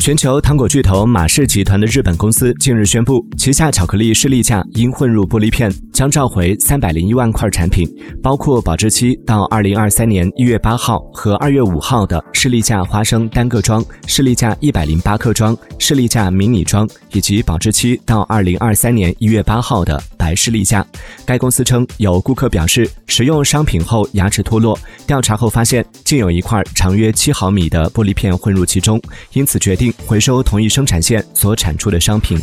全球糖果巨头马氏集团的日本公司近日宣布，旗下巧克力士力架因混入玻璃片，将召回三百零一万块产品，包括保质期到二零二三年一月八号和二月五号的士力架花生单个装、士力架一百零八克装、士力架迷你装，以及保质期到二零二三年一月八号的白士力架。该公司称，有顾客表示使用商品后牙齿脱落，调查后发现竟有一块长约七毫米的玻璃片混入其中，因此决定。回收同一生产线所产出的商品。